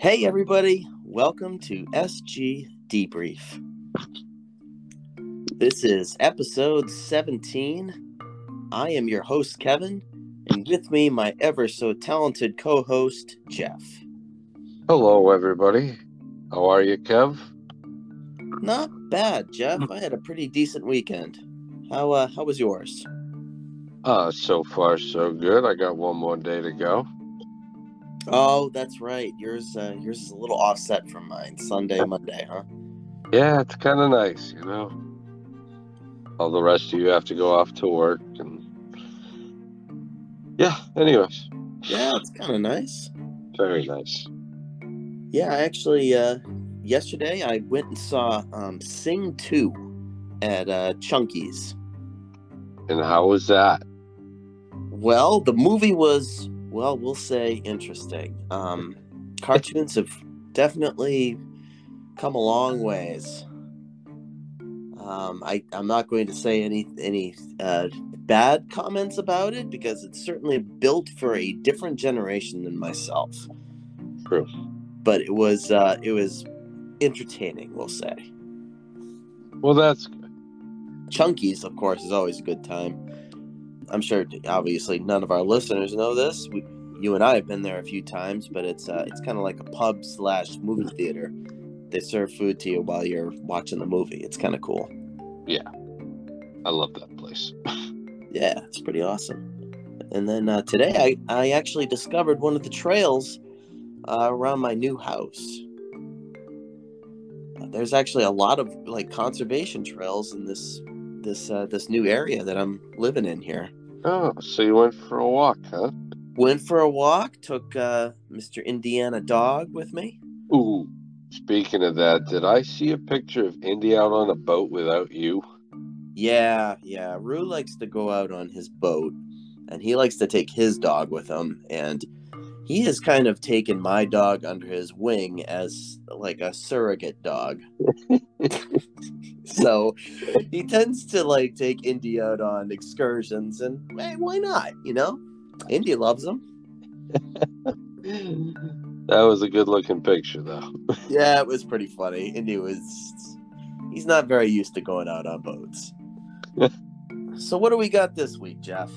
Hey, everybody, welcome to SG Debrief. This is episode 17. I am your host, Kevin, and with me, my ever so talented co host, Jeff. Hello, everybody. How are you, Kev? Not bad, Jeff. I had a pretty decent weekend. How uh, how was yours? Uh, so far so good. I got one more day to go. Oh, that's right. Yours uh, yours is a little offset from mine. Sunday, Monday, huh? Yeah, it's kind of nice, you know. All the rest of you have to go off to work, and yeah. Anyways, Yeah, it's kind of nice. very nice. Yeah, I actually uh yesterday I went and saw um Sing 2 at uh Chunky's. And how was that? Well, the movie was well, we'll say interesting. Um cartoons have definitely come a long ways. Um I I'm not going to say any any uh bad comments about it because it's certainly built for a different generation than myself. True. But it was uh it was entertaining, we'll say. Well, that's good. Chunkies, of course, is always a good time. I'm sure, obviously, none of our listeners know this. We, you and I have been there a few times, but it's uh, it's kind of like a pub slash movie theater. They serve food to you while you're watching the movie. It's kind of cool. Yeah, I love that place. Yeah, it's pretty awesome. And then uh, today, I I actually discovered one of the trails uh, around my new house. There's actually a lot of like conservation trails in this this uh, this new area that I'm living in here. Oh, so you went for a walk, huh? Went for a walk. Took uh, Mr. Indiana Dog with me. Ooh. Speaking of that, did I see a picture of Indy out on a boat without you? Yeah, yeah. Rue likes to go out on his boat, and he likes to take his dog with him. And he has kind of taken my dog under his wing as like a surrogate dog. so he tends to like take Indy out on excursions, and hey, why not? You know, Indy loves him. that was a good looking picture, though. Yeah, it was pretty funny. Indy was. He's not very used to going out on boats. so what do we got this week, Jeff?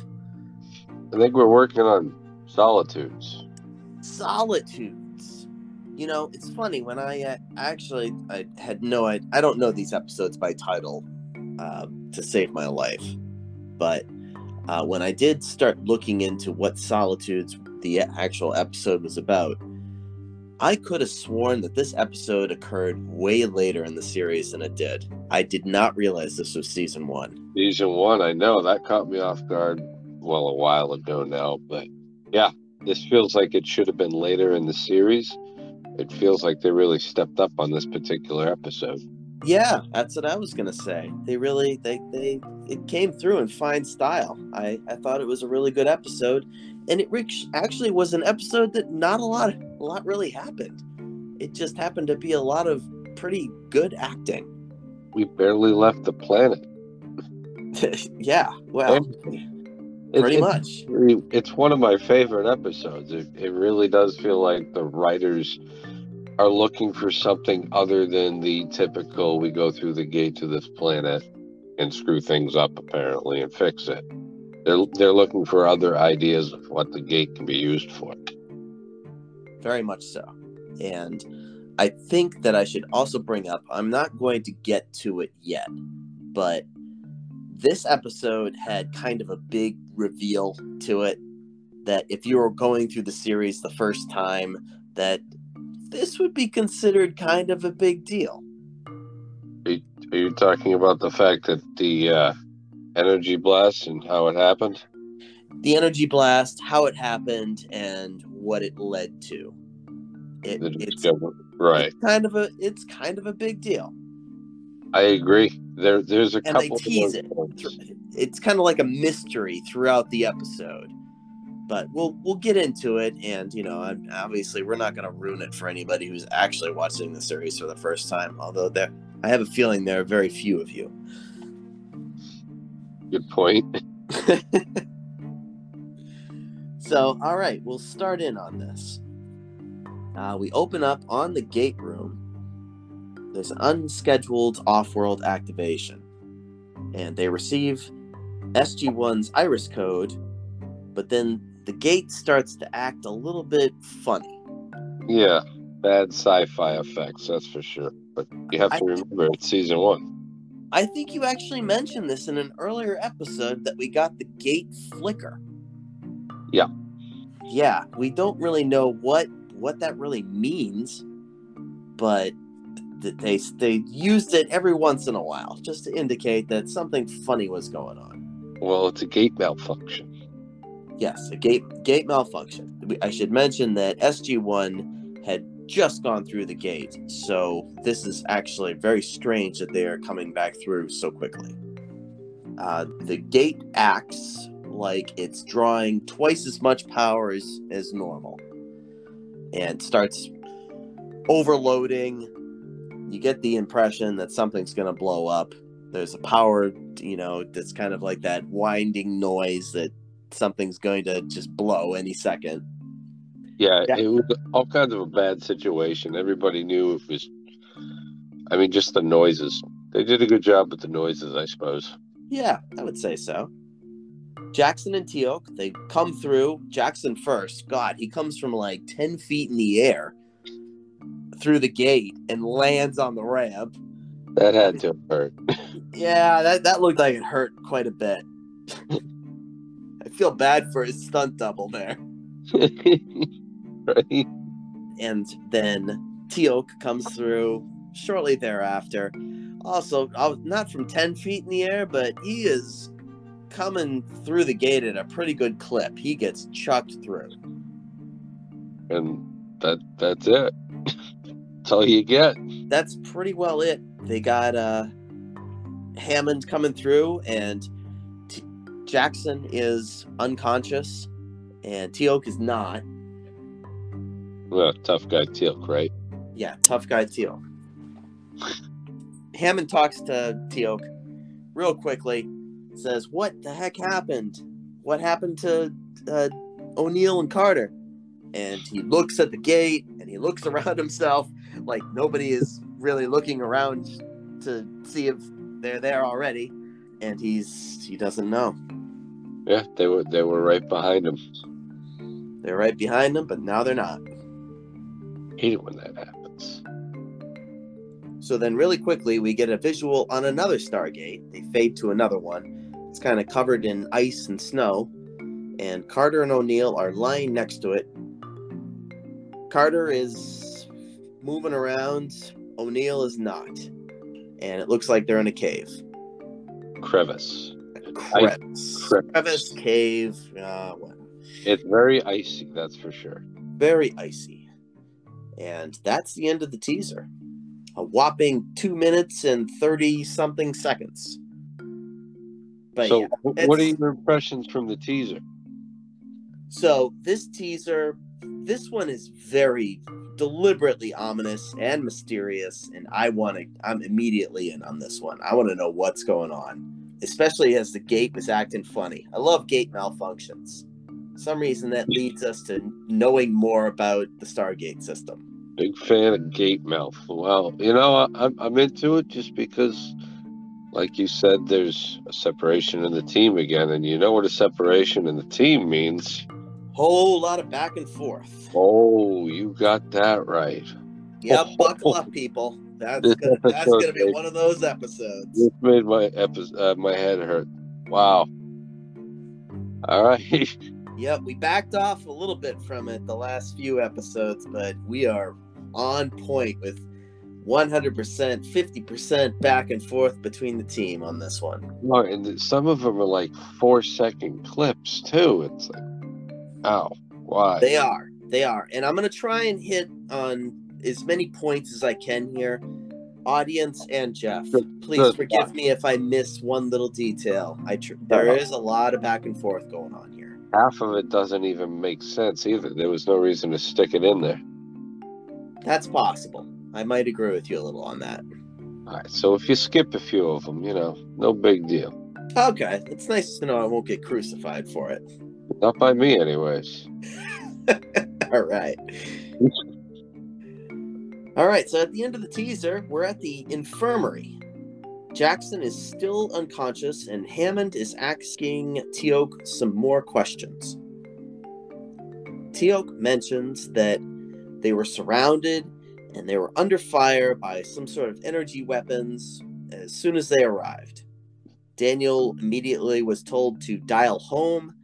I think we're working on solitudes. solitudes you know it's funny when i uh, actually i had no i, I don't know these episodes by title uh, to save my life but uh, when i did start looking into what solitudes the actual episode was about i could have sworn that this episode occurred way later in the series than it did i did not realize this was season one Season one, I know that caught me off guard. Well, a while ago now, but yeah, this feels like it should have been later in the series. It feels like they really stepped up on this particular episode. Yeah, that's what I was gonna say. They really they they it came through in fine style. I I thought it was a really good episode, and it rich, actually was an episode that not a lot a lot really happened. It just happened to be a lot of pretty good acting. We barely left the planet. yeah, well, It- pretty it's much. It's one of my favorite episodes. It, it really does feel like the writers are looking for something other than the typical we go through the gate to this planet and screw things up apparently and fix it. They're they're looking for other ideas of what the gate can be used for. very much so. And I think that I should also bring up I'm not going to get to it yet, but this episode had kind of a big reveal to it that if you were going through the series the first time that this would be considered kind of a big deal. Are you talking about the fact that the uh, energy blast and how it happened? The energy blast, how it happened and what it led to. It, it's. Right. it's kind of a it's kind of a big deal. I agree. There, there's a And they couple. of tease it. it's kind of like a mystery throughout the episode but we'll we'll get into it and you know obviously we're not going to ruin it for anybody who's actually watching the series for the first time although there i have a feeling there are very few of you Good point. so, all right, we'll start in on this. Uh, we open up on the gate room. There's an unscheduled off world activation, and they receive SG1's iris code, but then the gate starts to act a little bit funny. Yeah, bad sci-fi effects, that's for sure. But you have to I- remember it's season one. I think you actually mentioned this in an earlier episode that we got the gate flicker. Yeah. Yeah, we don't really know what what that really means, but they they used it every once in a while just to indicate that something funny was going on. Well, it's a gate malfunction. Yes, a gate gate malfunction. I should mention that SG1 had just gone through the gate, so this is actually very strange that they are coming back through so quickly. Uh, the gate acts like it's drawing twice as much power as, as normal and starts overloading. You get the impression that something's going to blow up. There's a power, you know, that's kind of like that winding noise that something's going to just blow any second. Yeah, Yeah. it was all kinds of a bad situation. Everybody knew it was. I mean, just the noises. They did a good job with the noises, I suppose. Yeah, I would say so. Jackson and Teal'c, they come through. Jackson first. God, he comes from like 10 feet in the air through the gate and lands on the ramp. That had to hurt. Yeah, that, that looked like it hurt quite a bit. I feel bad for his stunt double there. right? And then Teal'c comes through shortly thereafter. Also, not from 10 feet in the air, but he is coming through the gate at a pretty good clip. He gets chucked through. And that that's it. That's all you get. That's pretty well it. They got uh, Hammond coming through, and T- Jackson is unconscious, and Teal'c is not. Well, tough guy Teal'c, right? Yeah, tough guy Teal'c. Hammond talks to Teal'c real quickly. Says, "What the heck happened? What happened to uh, O'Neill and Carter?" And he looks at the gate and he looks around himself like nobody is really looking around to see if they're there already. And he's he doesn't know. Yeah, they were they were right behind him. They're right behind him, but now they're not. Hate it when that happens. So then, really quickly, we get a visual on another Stargate. They fade to another one. It's kind of covered in ice and snow, and Carter and O'Neill are lying next to it. Carter is moving around. O'Neill is not, and it looks like they're in a cave. Crevice. A crevice, crevice. crevice cave. Uh, what? It's very icy, that's for sure. Very icy, and that's the end of the teaser. A whopping two minutes and thirty something seconds. But so, yeah, what are your impressions from the teaser? So this teaser, this one is very deliberately ominous and mysterious, and I want to. I'm immediately in on this one. I want to know what's going on, especially as the gate was acting funny. I love gate malfunctions. For some reason that leads us to knowing more about the Stargate system. Big fan of gate mouth. Well, you know, I, I'm into it just because, like you said, there's a separation in the team again, and you know what a separation in the team means. Whole lot of back and forth. Oh, you got that right. Yeah, buckle up, people. That's gonna, that's gonna be one of those episodes. This made my episode, uh, my head hurt. Wow. All right. Yep, we backed off a little bit from it the last few episodes, but we are on point with 100%, 50% back and forth between the team on this one. No, and some of them are like four second clips too. It's like, ow, why? They are. They are. And I'm going to try and hit on as many points as I can here. Audience and Jeff, please good. forgive me if I miss one little detail. I tr- there Uh-huh. is a lot of back and forth going on here. Half of it doesn't even make sense either. There was no reason to stick it in there. That's possible. I might agree with you a little on that. All right, so if you skip a few of them, you know, no big deal. Okay, it's nice to know I won't get crucified for it. Not by me, anyways. All right. All right, so at the end of the teaser, we're at the infirmary. Jackson is still unconscious, and Hammond is asking Teal'c some more questions. Teal'c mentions that they were surrounded and they were under fire by some sort of energy weapons as soon as they arrived. Daniel immediately was told to dial home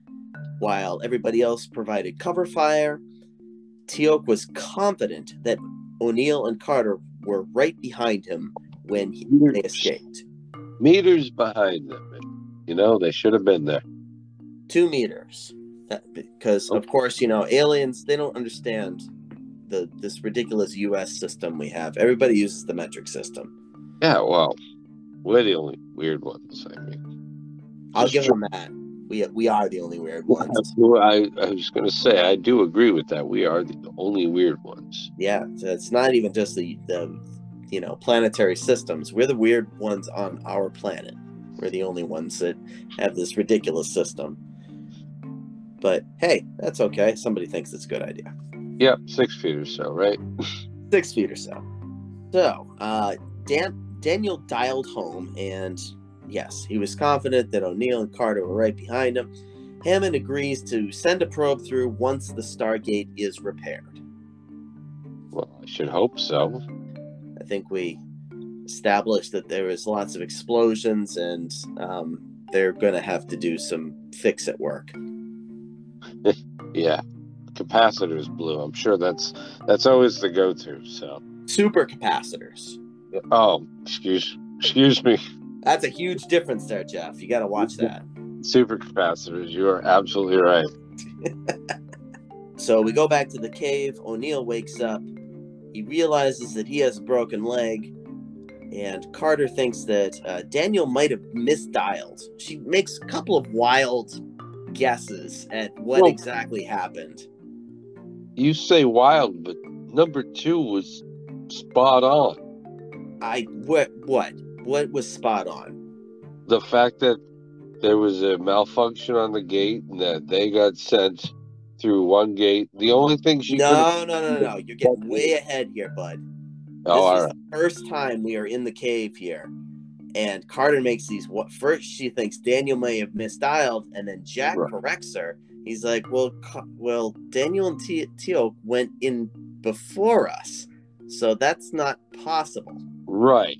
while everybody else provided cover fire. Teal'c was confident that O'Neill and Carter were right behind him when he, they escaped. Meters behind them. You know, they should have been there. Two meters. That, because, of oh. course, you know, aliens, they don't understand the this ridiculous U.S. system we have. Everybody uses the metric system. Yeah, well, we're the only weird ones. I mean, I'll Just give tr- them that. We we are the only weird ones. I, I was going to say, I do agree with that. We are the only weird ones. Yeah, so it's not even just the the you know planetary systems. We're the weird ones on our planet. We're the only ones that have this ridiculous system. But hey, that's okay. Somebody thinks it's a good idea. Yep, six feet or so, right? Six feet or so. So, uh, Dan Daniel dialed home, and yes, he was confident that O'Neill and Carter were right behind him. Hammond agrees to send a probe through once the Stargate is repaired. Well, I should hope so. I think we established that there was lots of explosions, and um, they're going to have to do some fix at work. Yeah, capacitors blew. I'm sure that's that's always the go-to. So, Super capacitors. oh, excuse excuse me, That's a huge difference there, Jeff. You got to watch that. super capacitors. You are absolutely right. So we go back to the cave. O'Neill wakes up. He realizes that he has a broken leg. And Carter thinks that uh, Daniel might have misdialed. She makes a couple of wild guesses at what Well- exactly happened. You say wild, but number two was spot on. I what what what was spot on? The fact that there was a malfunction on the gate and that they got sent through one gate. The only thing she No, no, no, no. You're getting way ahead here, bud. Oh, this is right. the first time we are in the cave here. And Carter makes these what first she thinks Daniel may have misdialed, and then Jack corrects her. He's like, Well, well, Daniel and T- Teal went in before us. So that's not possible. Right.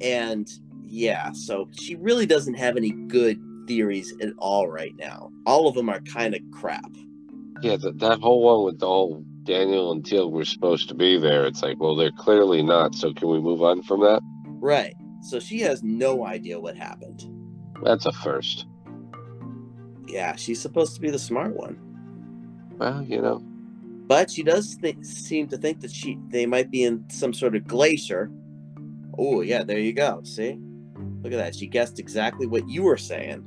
And yeah, so she really doesn't have any good theories at all right now. All of them are kind of crap. Yeah, that, that whole one with the whole Daniel and Teal were supposed to be there. It's like, well, they're clearly not. So can we move on from that? Right. So she has no idea what happened. That's a first. Yeah, she's supposed to be the smart one. Well, you know, But she does th- seem to think that she they might be in some sort of glacier. Oh yeah, there you go. See, look at that. She guessed exactly what you were saying.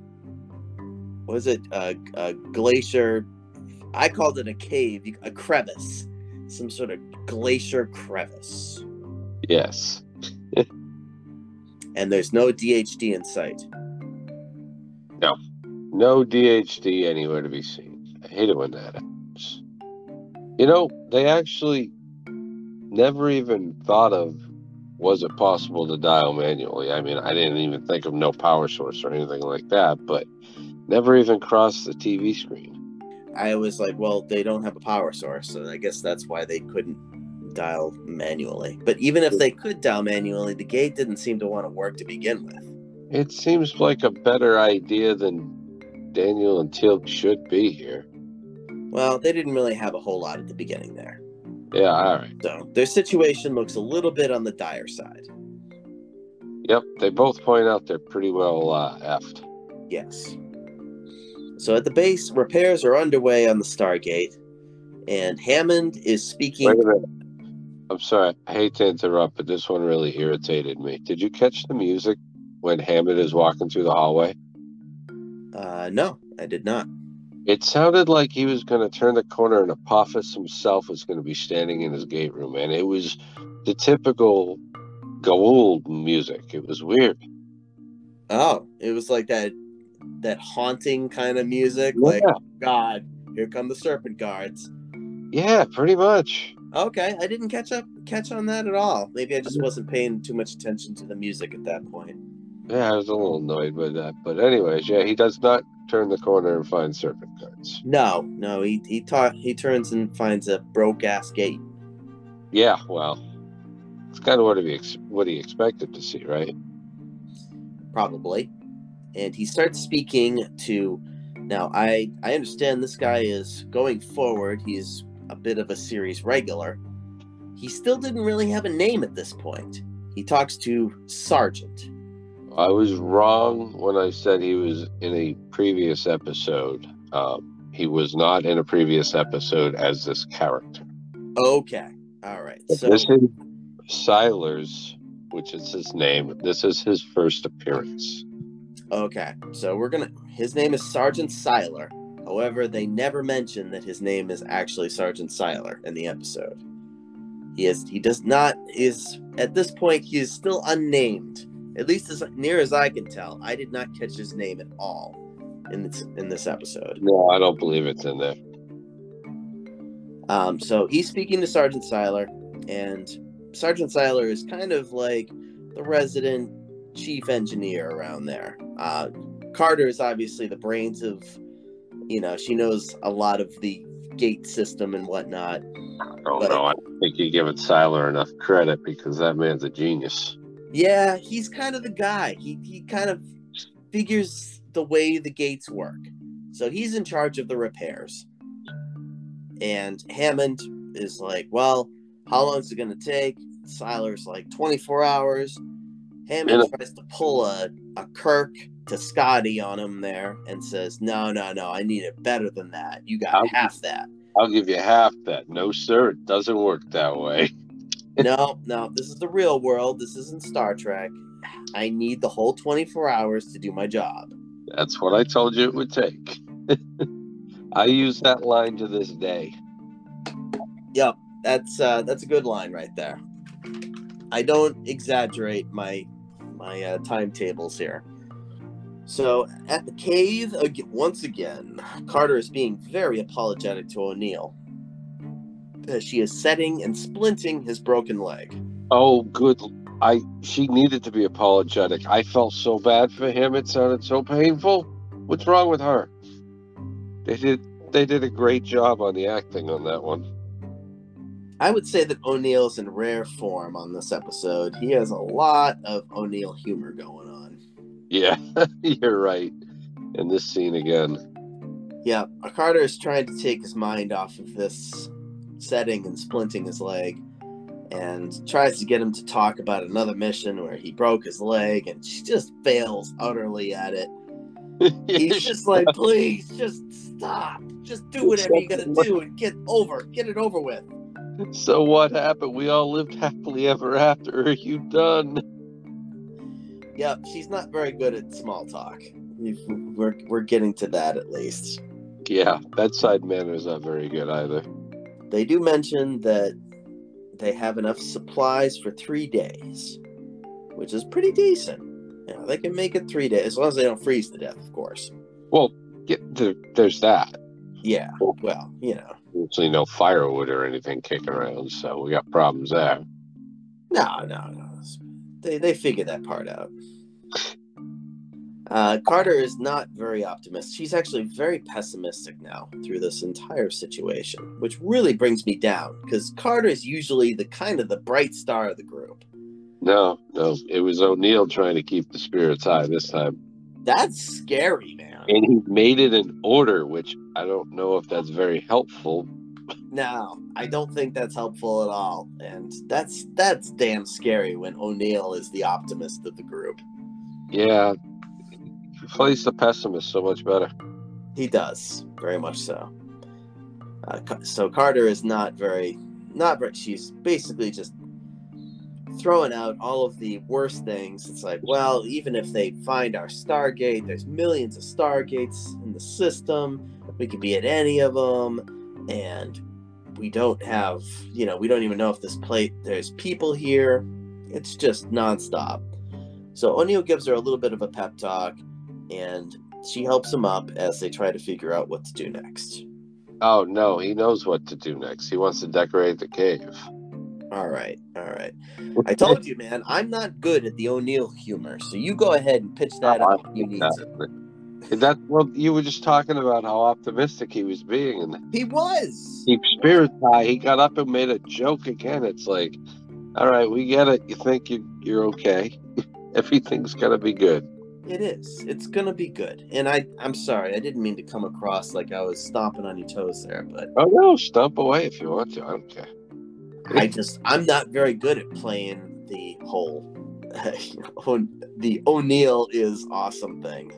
Was it a, a glacier? I called it a cave, a crevice, some sort of glacier crevice. yes. And there's no DHD in sight. No No DHD anywhere to be seen. I hate it when that happens. You know, they actually never even thought of was it possible to dial manually. I mean, I didn't even think of no power source or anything like that, but never even crossed the TV screen. I was like, well, they don't have a power source, so I guess that's why they couldn't dial manually. But even if they could dial manually, the gate didn't seem to want to work to begin with. It seems like a better idea than Daniel and Teal should be here. Well, they didn't really have a whole lot at the beginning there. Yeah, all right. So their situation looks a little bit on the dire side. Yep, they both point out they're pretty well uh, effed. Yes. So at the base, repairs are underway on the Stargate, and Hammond is speaking. Wait a minute. I'm sorry, I hate to interrupt, but this one really irritated me. Did you catch the music when Hammond is walking through the hallway? Uh, no, I did not. It sounded like he was going to turn the corner and Apophis himself was going to be standing in his gate room, and it was the typical Goa'uld music. It was weird. Oh, it was like that that haunting kind of music. Yeah. Like, oh God, here come the serpent guards. Yeah, pretty much. Okay, I didn't catch up catch on that at all. Maybe I just wasn't paying too much attention to the music at that point. Yeah, I was a little annoyed by that. But anyways, yeah, he does not turn the corner and find serpent guards. No, no, he he ta- he turns and finds a broke ass gate. Yeah, well, it's kind of what he ex- what he expected to see, right? probably and he starts speaking to now i i understand this guy is going forward he's a bit of a series regular he still didn't really have a name at this point he talks to sergeant I was wrong when I said he was in a previous episode. Um, he was not in a previous episode as this character. okay all right But so this is Siler's, which is his name. This is his first appearance. okay so we're gonna his name is sergeant siler however they never mention that his name is actually sergeant siler in the episode he is he does not is at this point he is still unnamed at least as near as i can tell i did not catch his name at all in this in this episode No, I don't believe it's in there. um so he's speaking to sergeant siler and sergeant siler is kind of like the resident chief engineer around there uh carter is obviously the brains of you know she knows a lot of the gate system and whatnot don't But- know. I don't think you give it Siler enough credit because that man's a genius. Yeah, he's kind of the guy. He he kind of figures the way the gates work. So he's in charge of the repairs. And Hammond is like, "Well, how long is it going to take?" Siler's like 24 hours. Hammond Yeah. tries to pull a, a Kirk to Scotty on him there and says, No, no, no, I need it better than that. You got How- half that. I'll give you half that. No, sir, it doesn't work that way. no, no, this is the real world. This isn't Star Trek. I need the whole 24 hours to do my job. That's what I told you it would take. I use that line to this day. Yep, that's uh, that's a good line right there. I don't exaggerate my my uh, timetables here. So at the cave once again, Carter is being very apologetic to O'Neill as she is setting and splinting his broken leg. Oh, good. I she needed to be apologetic. I felt so bad for him. It sounded so painful. What's wrong with her? They did they did a great job on the acting on that one. I would say that O'Neill's in rare form on this episode. He has a lot of O'Neill humor going on. Yeah, you're right. In this scene again. Yeah, Carter is trying to take his mind off of this setting and splinting his leg and tries to get him to talk about another mission where he broke his leg and she just fails utterly at it. He's just like, please, just stop. Just do whatever you gotta do and get over, get it over with. so what happened? We all lived happily ever after. Are you done? Yep, she's not very good at small talk. We're, we're getting to that at least. Yeah, bedside manner is not very good either. They do mention that they have enough supplies for three days, which is pretty decent. You know, they can make it three days as long as they don't freeze to death, of course. Well, get there, there's that. Yeah, well, you know, Obviously, no firewood or anything kicking around, so we got problems there. no, no, no. They they figured that part out. Uh, Carter is not very optimistic. She's actually very pessimistic now through this entire situation, which really brings me down because Carter is usually the kind of the bright star of the group. No, no, it was O'Neill trying to keep the spirits high this time. That's scary, man. And he made it in order, which I don't know if that's very helpful. No, I don't think that's helpful at all. And that's that's damn scary when O'Neill is the optimist of the group. Yeah, plays the pessimist so much better. He does, very much so. Uh, so Carter is not very, not very. She's basically just throwing out all of the worst things. It's like, well, even if they find our Stargate, there's millions of Stargates in the system. We could be at any of them, and we don't have, you know, we don't even know if this plate there's people here. It's just nonstop. So O'Neill gives her a little bit of a pep talk, and she helps him up as they try to figure out what to do next. Oh no, he knows what to do next. He wants to decorate the cave. All right, all right. I told you, man, I'm not good at the O'Neill humor, so you go ahead and pitch that Oh, up. You need to. That well, you were just talking about how optimistic he was being, and He was. keep spirits high. He got up and made a joke again. It's like, all right, we get it. You think you you're okay. Everything's gonna be good. It is. It's gonna be good. And I, I'm sorry, I didn't mean to come across like I was stomping on your toes there, but Oh no, stomp away if you want to. I don't care. I just, I'm not very good at playing the whole, the O'Neill is awesome thing.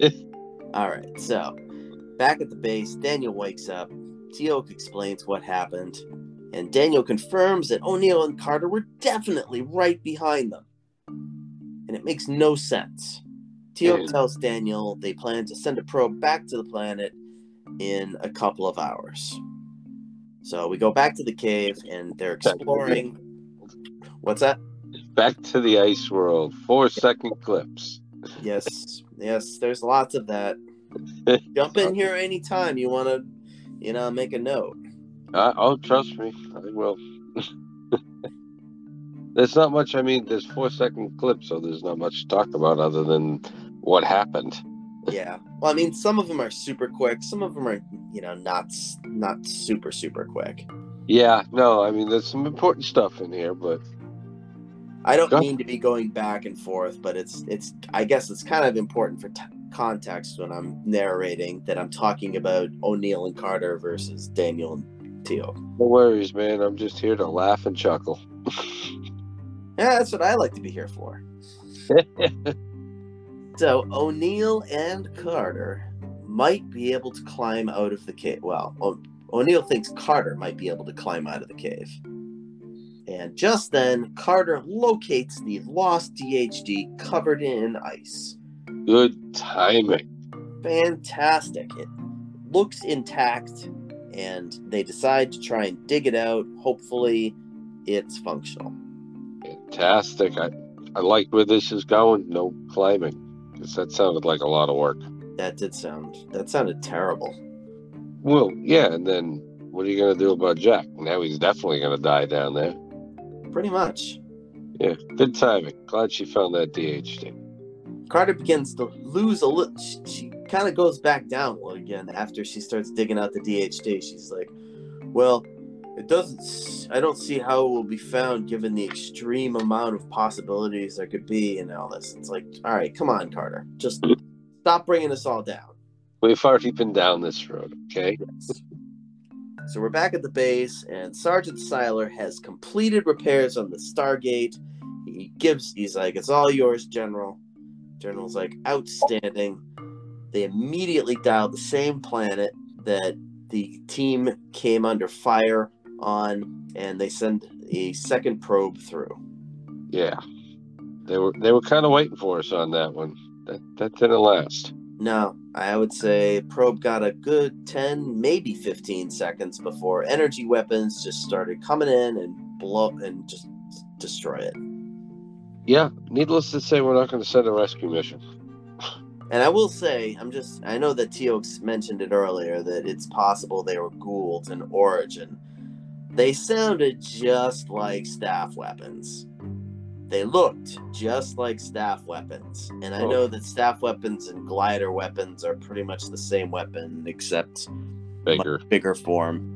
All right, so back at the base, Daniel wakes up. Teal'c explains what happened, and Daniel confirms that O'Neill and Carter were definitely right behind them. And it makes no sense. Yeah. tells Daniel they plan to send a probe back to the planet in a couple of hours. So we go back to the cave and they're exploring. What's that? Back to the ice world. Four second clips. Yes, yes, there's lots of that. Jump in here anytime you want to, you know, make a note. Uh, oh, trust me, I will. there's not much. I mean, there's four second clips, so there's not much to talk about other than what happened. Yeah. Well, I mean, some of them are super quick. Some of them are, you know, not not super super quick. Yeah, no, I mean, there's some important stuff in here, but I don't mean to be going back and forth, but it's it's. I guess it's kind of important for t- context when I'm narrating that I'm talking about O'Neill and Carter versus Daniel and Teal. no worries, man. I'm just here to laugh and chuckle. Yeah, that's what I like to be here for. So O'Neill and Carter might be able to climb out of the cave. Well, o- O'Neill thinks Carter might be able to climb out of the cave. And just then, Carter locates the lost DHD covered in ice. Good timing. Fantastic. It looks intact, and they decide to try and dig it out. Hopefully, it's functional. Fantastic. I, I like where this is going. No climbing. Because that sounded like a lot of work. That did sound, that sounded terrible. Well, yeah, and then what are you going to do about Jack? Now he's definitely going to die down there. Pretty much. Yeah, good timing. Glad she found that DHD. Carter begins to lose a little. She, she kind of goes back down again after she starts digging out the DHD. She's like, "Well, it doesn't. I don't see how it will be found given the extreme amount of possibilities there could be and all this." It's like, all right, come on, Carter, just stop bringing us all down. We've already been down this road, okay? Yes. So we're back at the base, and Sergeant Siler has completed repairs on the Stargate. He gives, he's like, it's all yours, General. General's like, outstanding. They immediately dialed the same planet that the team came under fire on, and they send a second probe through. Yeah. They were they were kind of waiting for us on that one. That that didn't last. No, I would say probe got a good 10, maybe 15 seconds before energy weapons just started coming in and blow and just destroy it. Yeah, needless to say, we're not going to send a rescue mission. And I will say, I'm just I know that Teal'c's mentioned it earlier that it's possible they were Goa'uld in origin. They sounded just like staff weapons. They looked just like staff weapons. And I Oh. know that staff weapons and glider weapons are pretty much the same weapon except Bigger. bigger form.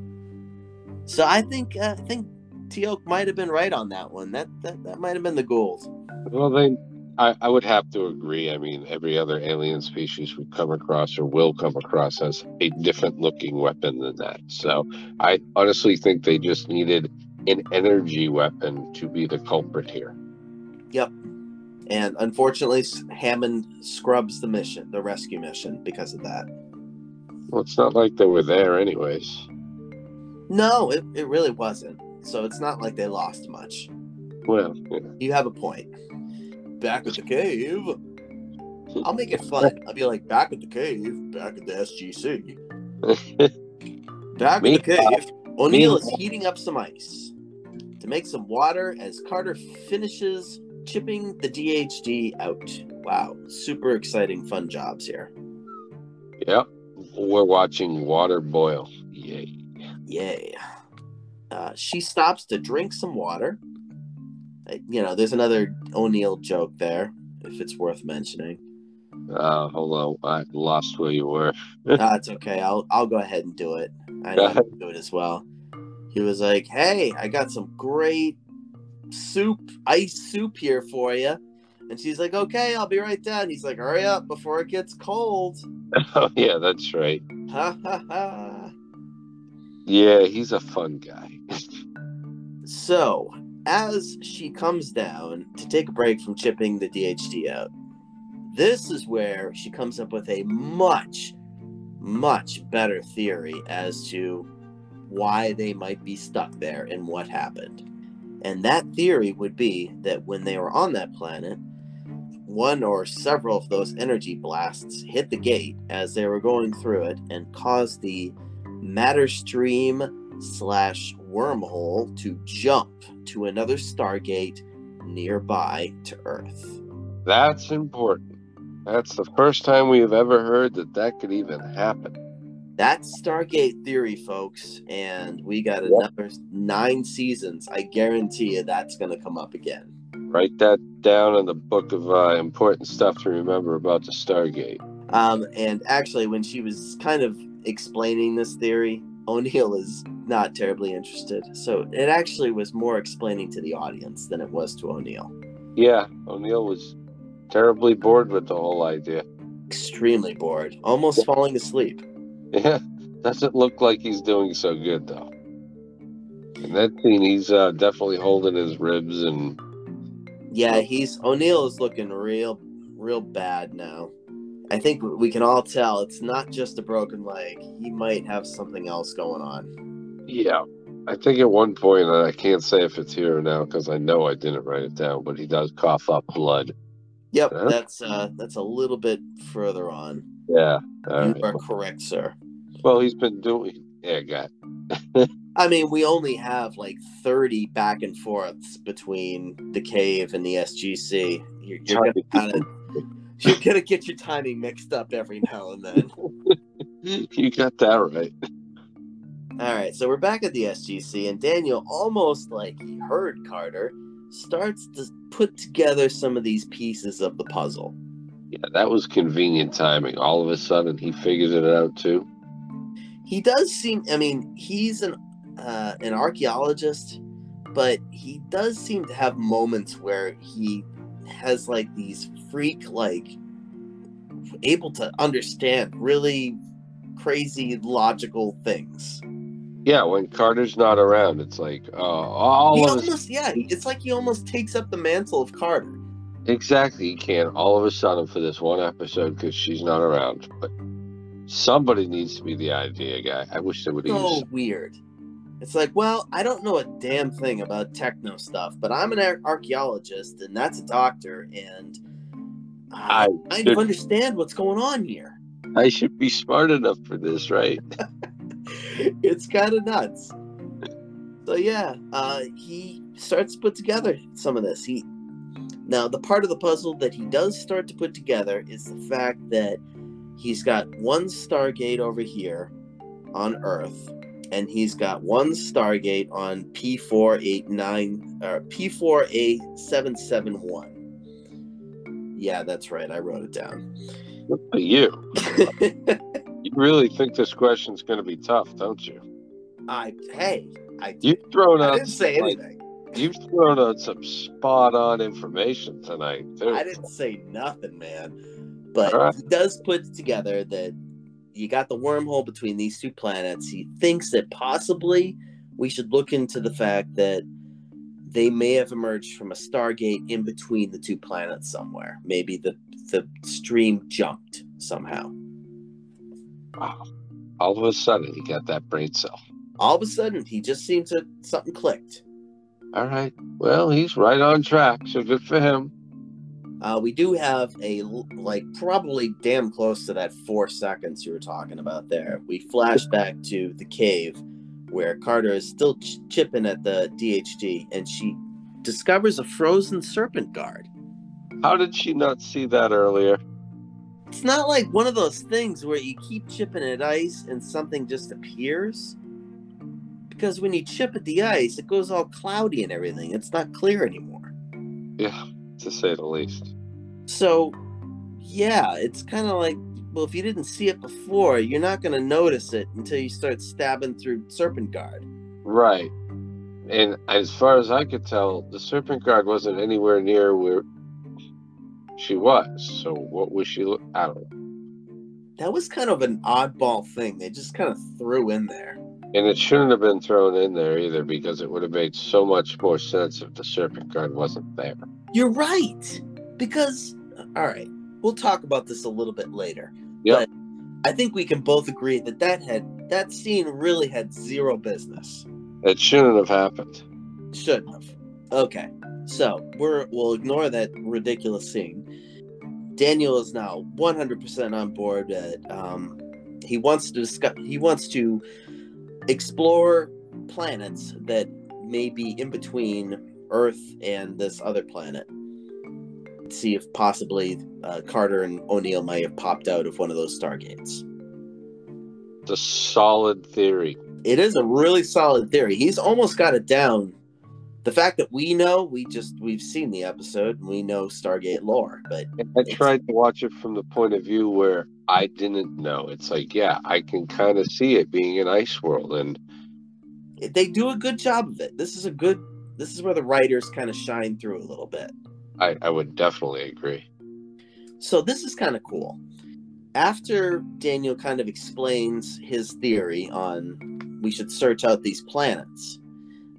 So I think uh, I think Teal'c might have been right on that one. That that, that might have been the Goa'uld. Well, then I, I would have to agree. I mean, every other alien species we come across or will come across has a different looking weapon than that. So I honestly think they just needed an energy weapon to be the culprit here. Yep. And unfortunately, Hammond scrubs the mission, the rescue mission, because of that. Well, it's not like they were there, anyways. No, it, it really wasn't. So it's not like they lost much. Well, yeah. You have a point. Back at the cave. I'll make it fun. I'll be like, back at the cave, back at the SGC. Back at the cave, O'Neill is heating up some ice to make some water as Carter finishes chipping the DHD out. Wow, super exciting, fun jobs here. Yep. We're watching water boil. Yay. Yay. Uh, she stops to drink some water. You know, there's another O'Neill joke there, if it's worth mentioning. Uh, hold on. I lost where you were. That's okay. I'll I'll go ahead and do it. I know how to do it as well. He was like, "Hey, I got some great soup, ice soup here for you." And she's like, "Okay, I'll be right down." He's like, "Hurry up before it gets cold." oh, yeah, that's right. Ha ha ha. Yeah, he's a fun guy. So, as she comes down to take a break from chipping the DHD out, this is where she comes up with a much, much better theory as to why they might be stuck there and what happened. And that theory would be that when they were on that planet, one or several of those energy blasts hit the gate as they were going through it and caused the matter stream slash wormhole to jump to another Stargate nearby to Earth. That's important. That's the first time we have ever heard that that could even happen. That's Stargate theory, folks, and we got Yep. another nine seasons. I guarantee you that's going to come up again. Write that down in the book of uh, important stuff to remember about the Stargate. Um, and actually, when she was kind of explaining this theory, O'Neill is not terribly interested. So it actually was more explaining to the audience than it was to O'Neill. Yeah, O'Neill was terribly bored with the whole idea. Extremely bored, almost falling asleep. Yeah, doesn't look like he's doing so good though. In that scene, he's uh, definitely holding his ribs and Yeah, he's O'Neill is looking real, real bad now. I think we can all tell it's not just a broken leg. He might have something else going on. yeah. I think at one point, and I can't say if it's here or now because I know I didn't write it down, but he does cough up blood. Yep, Huh? that's uh that's a little bit further on. Yeah. you right. are correct, sir. Well, he's been doing. Yeah, got. I mean, we only have like 30 back and forths between the cave and the SGC. You're, you're gonna kind of you're gonna get your timing mixed up every now and then. you got that right. All right, so we're back at the SGC, and Daniel, almost like he heard Carter, starts to put together some of these pieces of the puzzle. Yeah, that was convenient timing. All of a sudden, he figures it out too. He does seem, I mean, he's an uh, an archaeologist, but he does seem to have moments where he has like these freak, like, able to understand really crazy logical things. Yeah, when Carter's not around, it's like, uh, all he of almost, yeah, it's like he almost takes up the mantle of Carter. Exactly, he can't all of a sudden for this one episode because she's not around. But somebody needs to be the idea guy. I wish they would so used. weird. It's like, well, I don't know a damn thing about techno stuff, but I'm an ar- archaeologist, and that's a doctor, and I I kind of should- understand what's going on here. I should be smart enough for this, right? it's kind of nuts. So yeah, uh, he starts to put together some of this. He now the part of the puzzle that he does start to put together is the fact that he's got one Stargate over here on Earth, and he's got one Stargate on P four eight nine or P four A seven seven one. Yeah, that's right. I wrote it down. Look at you. You really think this question's going to be tough, don't you? I hey, I You've thrown I out. didn't say like, anything. You've thrown out some spot on information tonight, too. I didn't say nothing, man. But Alright. he does put together that you got the wormhole between these two planets. He thinks that possibly we should look into the fact that they may have emerged from a Stargate in between the two planets somewhere. Maybe the the stream jumped somehow. Wow. All of a sudden, he got that brain cell. All of a sudden, he just seemed to something clicked. All right. Well, he's right on track, so good for him. Uh, we do have a like probably damn close to that four seconds you were talking about there. We flash back to the cave where Carter is still ch- chipping at the DHD, and she discovers a frozen serpent guard. How did she not see that earlier? It's not like one of those things where you keep chipping at ice and something just appears. Because when you chip at the ice, it goes all cloudy and everything. It's not clear anymore. Yeah, to say the least. So, yeah, it's kind of like well, if you didn't see it before, you're not going to notice it until you start stabbing through Serpent Guard. Right. And as far as I could tell, the Serpent Guard wasn't anywhere near where she was. So what was she? I don't know. That was kind of an oddball thing. They just kind of threw in there. And it shouldn't have been thrown in there either because it would have made so much more sense if the Serpent Guard wasn't there. You're right. Because, all right, we'll talk about this a little bit later. Yep. But I think we can both agree that that had that scene really had zero business. It shouldn't have happened. Shouldn't have. Okay, so we're we'll ignore that ridiculous scene. Daniel is now 100% on board. That um, he wants to discuss. He wants to explore planets that may be in between Earth and this other planet see if possibly uh, Carter and O'Neill might have popped out of one of those stargates. It's a solid theory. It is a really solid theory. He's almost got it down. The fact that we know, we just we've seen the episode and we know Stargate lore, but I tried to watch it from the point of view where I didn't know. It's like, yeah, I can kind of see it being an ice world, and they do a good job of it. This is a good. This is where the writers kind of shine through a little bit. I, I would definitely agree. So this is kind of cool. After Daniel kind of explains his theory on we should search out these planets,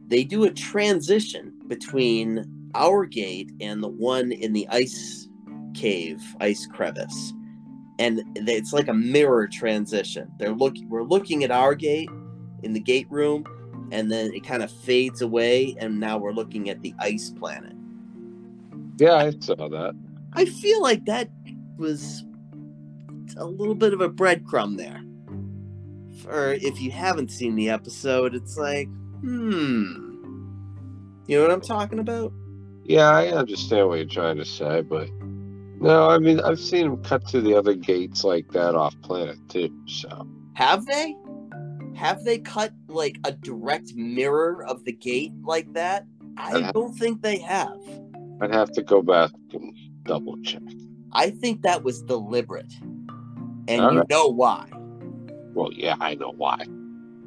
they do a transition between our gate and the one in the ice cave, ice crevice. And it's like a mirror transition. They're looking we're looking at our gate in the gate room and then it kind of fades away and now we're looking at the ice planet yeah, I saw that. I feel like that was a little bit of a breadcrumb there. For if you haven't seen the episode, it's like, hmm. You know what I'm talking about? Yeah, I understand what you're trying to say, but no, I mean I've seen them cut to the other gates like that off planet too. So have they? Have they cut like a direct mirror of the gate like that? I don't think they have. I'd have to go back and double check. I think that was deliberate. And All you right. know why. Well, yeah, I know why.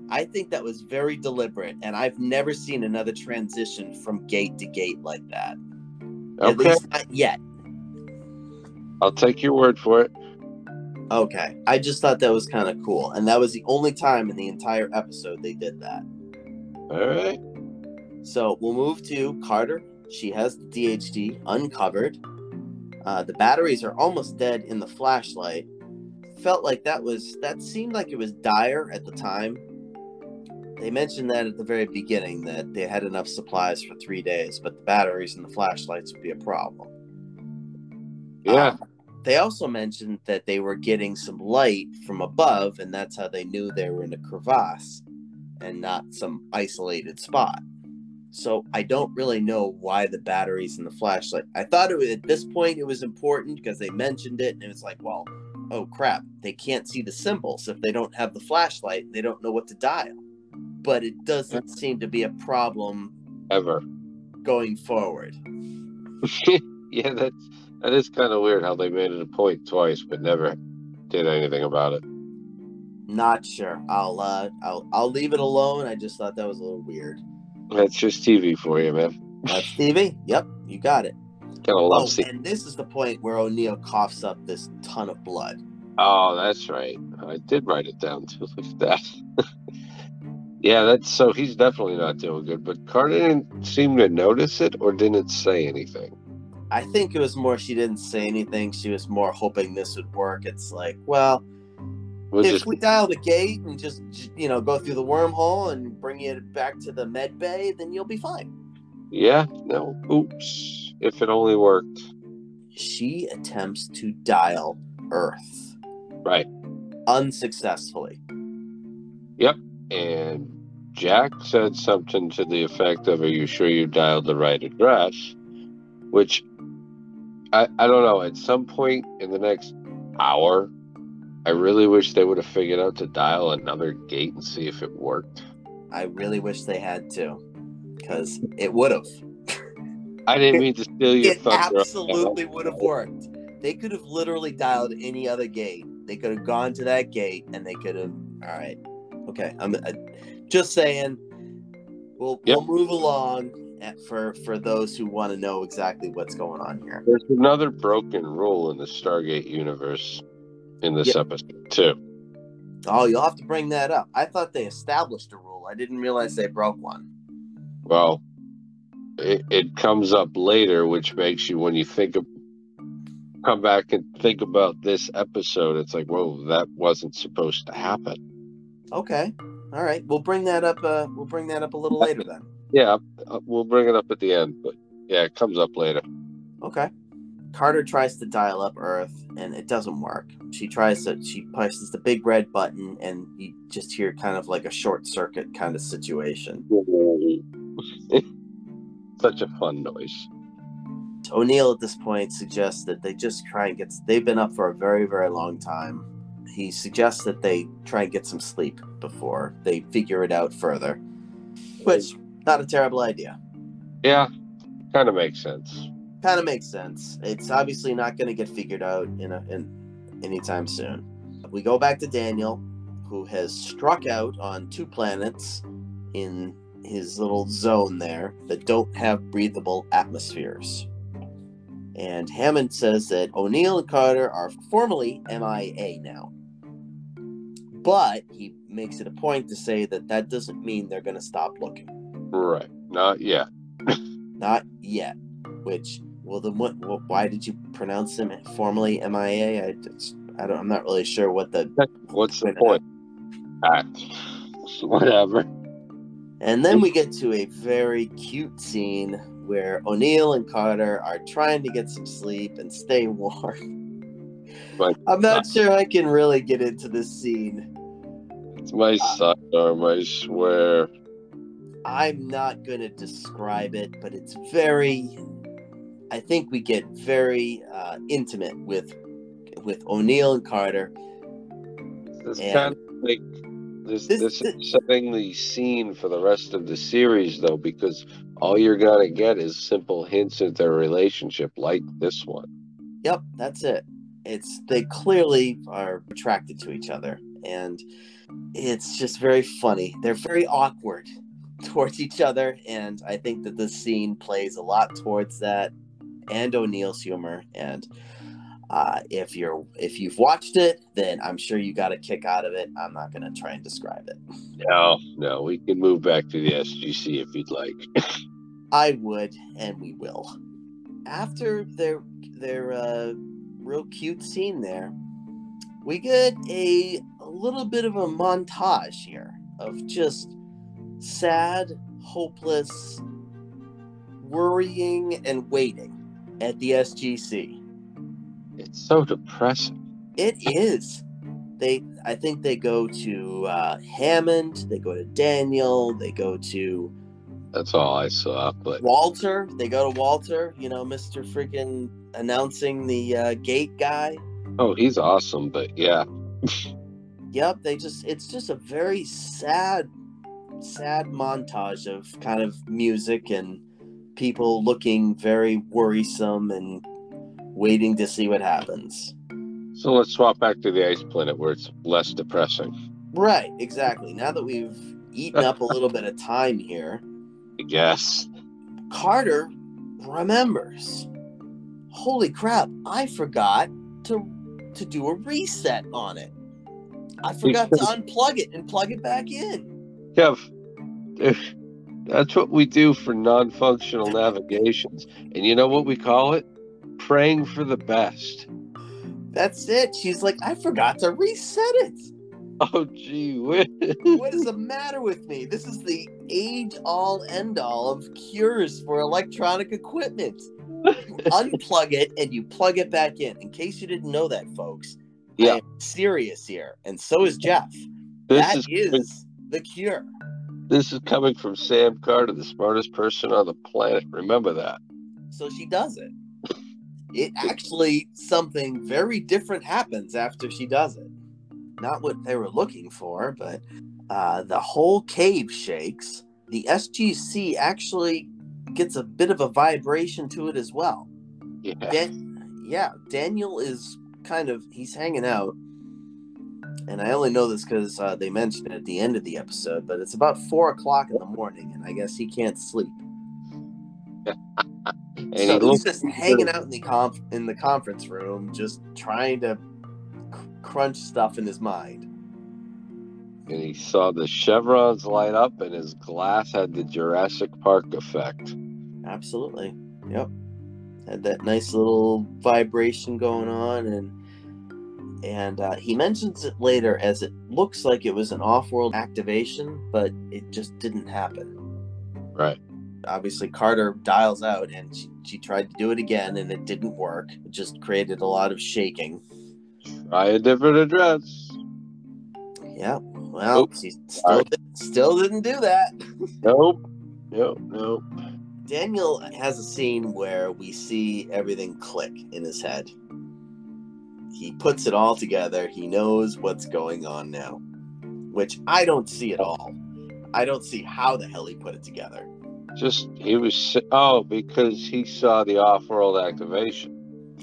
I think that was very deliberate, and I've never seen another transition from gate to gate like that. Okay. not yet. I'll take your word for it. Okay. I just thought that was kind of cool. And that was the only time in the entire episode they did that. All right. So we'll move to Carter she has the DHD uncovered. Uh, the batteries are almost dead in the flashlight. Felt like that was that seemed like it was dire at the time. They mentioned that at the very beginning that they had enough supplies for three days, but the batteries and the flashlights would be a problem. Yeah. Uh, they also mentioned that they were getting some light from above, and that's how they knew they were in a crevasse and not some isolated spot. So I don't really know why the batteries and the flashlight. I thought it was, at this point it was important because they mentioned it, and it was like, well, oh crap, they can't see the symbols if they don't have the flashlight. They don't know what to dial. But it doesn't seem to be a problem ever going forward. yeah, that's that is kind of weird how they made it a point twice, but never did anything about it. Not sure. I'll uh, I'll I'll leave it alone. I just thought that was a little weird. That's just TV for you, man. That's TV. Yep, you got it. Gotta love oh, and this is the point where O'Neill coughs up this ton of blood. Oh, that's right. I did write it down too. Look at that. yeah, that's so he's definitely not doing good. But Carter didn't seem to notice it or didn't say anything. I think it was more she didn't say anything. She was more hoping this would work. It's like, well, We'll if we dial the gate and just you know go through the wormhole and bring you back to the med bay, then you'll be fine. Yeah. No. Oops. If it only worked. She attempts to dial Earth. Right. Unsuccessfully. Yep. And Jack said something to the effect of, Are you sure you dialed the right address? Which I, I don't know. At some point in the next hour, I really wish they would have figured out to dial another gate and see if it worked. I really wish they had to, because it would have. I didn't mean to steal your It thunder. absolutely would have worked. They could have literally dialed any other gate. They could have gone to that gate, and they could have. All right, okay. I'm uh, just saying. We'll Yep. we'll move along at, for for those who want to know exactly what's going on here. There's another broken rule in the Stargate universe in this Yep. episode, too. Oh, you'll have to bring that up. I thought they established a rule. I didn't realize they broke one. Well, it, it comes up later, which makes you, when you think of, come back and think about this episode, it's like, whoa, that wasn't supposed to happen. Okay. All right. We'll bring that up. Uh, we'll bring that up a little later then. Yeah, uh, we'll bring it up at the end, but yeah, it comes up later. Okay. Carter tries to dial up Earth and it doesn't work. She tries to, she presses the big red button and you just hear kind of like a short circuit kind of situation. Such a fun noise. O'Neill at this point suggests that they just try and get, they've been up for a very, very long time. He suggests that they try and get some sleep before they figure it out further, which, not a terrible idea. Yeah, kind of makes sense. Kind of makes sense. It's obviously not going to get figured out in a, in anytime soon. We go back to Daniel, who has struck out on two planets in his little zone there that don't have breathable atmospheres. And Hammond says that O'Neill and Carter are formally MIA now. But he makes it a point to say that that doesn't mean they're going to stop looking. Right. Not yet. Not yet. Which, well, then what? Well, why did you pronounce them formally MIA? I, I don't. I'm not really sure what the. What's the point? Ah, whatever. And then we get to a very cute scene where O'Neill and Carter are trying to get some sleep and stay warm. I'm not sure I can really get into this scene. It's my sidearm, I swear. I'm not going to describe it, but it's very. I think we get very uh, intimate with with O'Neill and Carter. It's And- kind of like this, This- this, is setting the scene for the rest of the series, though, because all you're gonna get is simple hints at their relationship, like this one. Yep, that's it. It's they clearly are attracted to each other, and it's just very funny. They're very awkward towards each other, and I think that this scene plays a lot towards that and O'Neill's humor. And uh, if you're if you've watched it, then I'm sure you got a kick out of it. I'm not going to try and describe it. No, no, we can move back to the SGC if you'd like. I would, and we will. After their their uh, real cute scene there, we get a, a little bit of a montage here of just sad, hopeless, worrying, and waiting at the SGC. it's so depressing. It is. They, I think they go to uh, Hammond. They go to Daniel. They go to That's all I saw. But Walter. They go to Walter. You know, Mister freaking announcing the uh, gate guy. oh, he's awesome. But yeah, Yep. They just. It's just a very sad, sad montage of kind of music and people looking very worrisome and waiting to see what happens. so let's swap back to the ice planet where it's less depressing. Right. Exactly. Now that we've eaten up a little bit of time here. I guess. Carter remembers. Holy crap, I forgot to to do a reset on it. I forgot to unplug it and plug it back in. Kev, that's what we do for non-functional navigations. And you know what we call it? Praying for the best. That's it. She's like, I forgot to reset it. Oh, gee whiz. What is the matter with me? This is the age all end all of cures for electronic equipment. Unplug it and you plug it back in. In case you didn't know that, folks, Yeah. serious here, and so is Geoff. This That is is the cure. This is coming from Sam Carter, the smartest person on the planet. Remember that. So she does it. It actually something very different happens after she does it. Not what they were looking for, but uh, the whole cave shakes. The SGC actually gets a bit of a vibration to it as well. Yeah. Dan- yeah, Daniel is kind of he's hanging out, and I only know this because uh, they mentioned it at the end of the episode. But it's about four o'clock in the morning, and I guess he can't sleep. and so he he's just hanging out in the conf- in the conference room, just trying to cr- crunch stuff in his mind. and he saw the chevrons light up, and his glass had the Jurassic Park effect. Absolutely. Yep. Had that nice little vibration going on and and uh, he mentions it later as it looks like it was an off-world activation, but it just didn't happen. Right. Obviously, Carter dials out, and she, she tried to do it again, and it didn't work. It just created a lot of shaking. Try a different address. Yeah. Well, Oops. she still did, still didn't do that. Nope. Nope. Nope. Daniel has a scene where we see everything click in his head. He puts it all together. He knows what's going on now, which I don't see at all. I don't see how the hell he put it together. Just he was oh because he saw the off-world activation.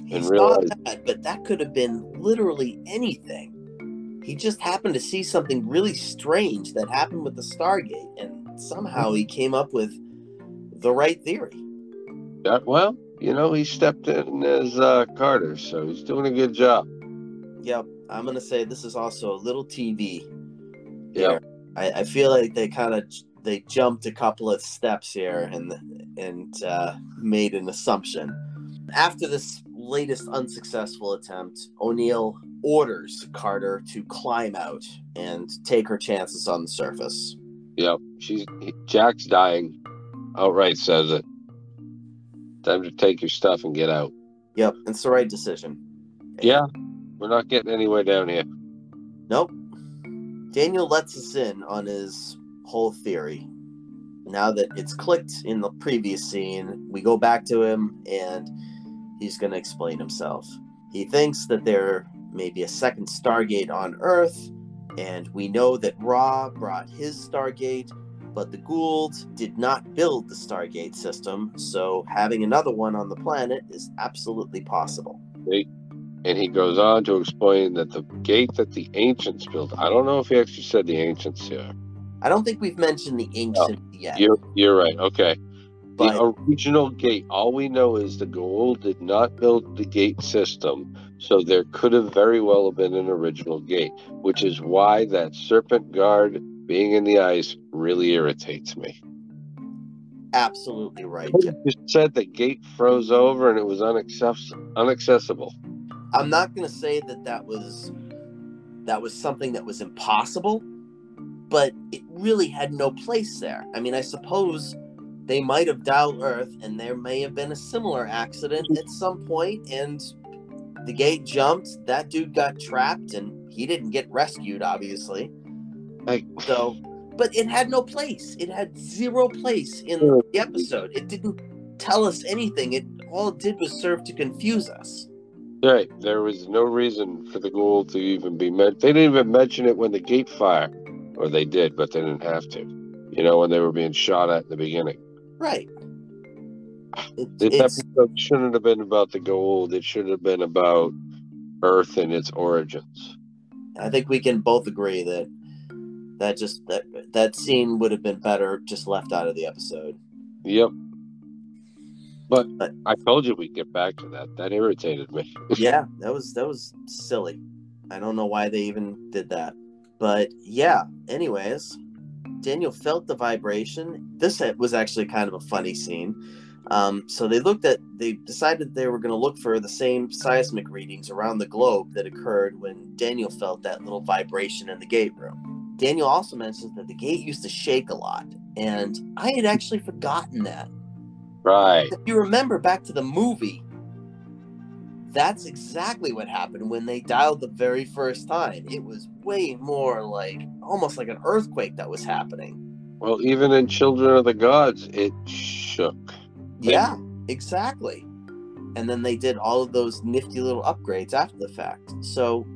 He And saw realized- that, but that could have been literally anything. He just happened to see something really strange that happened with the Stargate, and somehow mm-hmm. he came up with the right theory. Yeah, well, you know, he stepped in as uh, Carter, so he's doing a good job. Yep, I'm gonna say this is also a little TV. Yeah. I, I feel like they kind of they jumped a couple of steps here and and uh, made an assumption. After this latest unsuccessful attempt, O'Neill orders Carter to climb out and take her chances on the surface. Yep, she's Jack's dying. Outright says it. Time to take your stuff and get out. Yep, it's the right decision. Yeah, we're not getting anywhere down here. Nope. Daniel lets us in on his whole theory. Now that it's clicked in the previous scene, we go back to him and he's going to explain himself. He thinks that there may be a second Stargate on Earth, and we know that Ra brought his Stargate, but the Goa'uld did not build the Stargate system, so having another one on the planet is absolutely possible. And he goes on to explain that the gate that the ancients built. I don't know if he actually said the ancients here. I don't think we've mentioned the ancient yet, You're you're right. Okay. but the original gate. All we know is the Goa'uld did not build the gate system, so there could have very well have been an original gate, which is why that serpent guard being in the ice really irritates me. absolutely right. You said the gate froze over and it was unaccess- unaccessible. I'm not going to say that that was that was something that was impossible, but it really had no place there. I mean, I suppose they might have dialed Earth, and there may have been a similar accident at some point, and the gate jumped. That dude got trapped, and he didn't get rescued, obviously. Like, So, but it had no place. It had zero place in hmm. the episode. It didn't tell us anything. It all it did was serve to confuse us. right, there was no reason for the Goa'uld to even be meant. They didn't even mention it when the gate fire, or they did, but they didn't have to. You know, when they were being shot at in the beginning. Right. It, This episode shouldn't have been about the Goa'uld. It should have been about Earth and its origins. I think we can both agree that that just that that scene would have been better just left out of the episode. Yep. But I told you we'd get back to that. That irritated me. yeah, that was that was silly. I don't know why they even did that. But yeah, anyways, Daniel felt the vibration. This was actually kind of a funny scene. Um, so they looked at, they decided they were going to look for the same seismic readings around the globe that occurred when Daniel felt that little vibration in the gate room. Daniel also mentions that the gate used to shake a lot, and I had actually forgotten that. Right. If you remember back to the movie, that's exactly what happened when they dialed the very first time. It was way more like almost like an earthquake that was happening. Well, even in Children of the Gods, it shook. Yeah, exactly. And then they did all of those nifty little upgrades after the fact. So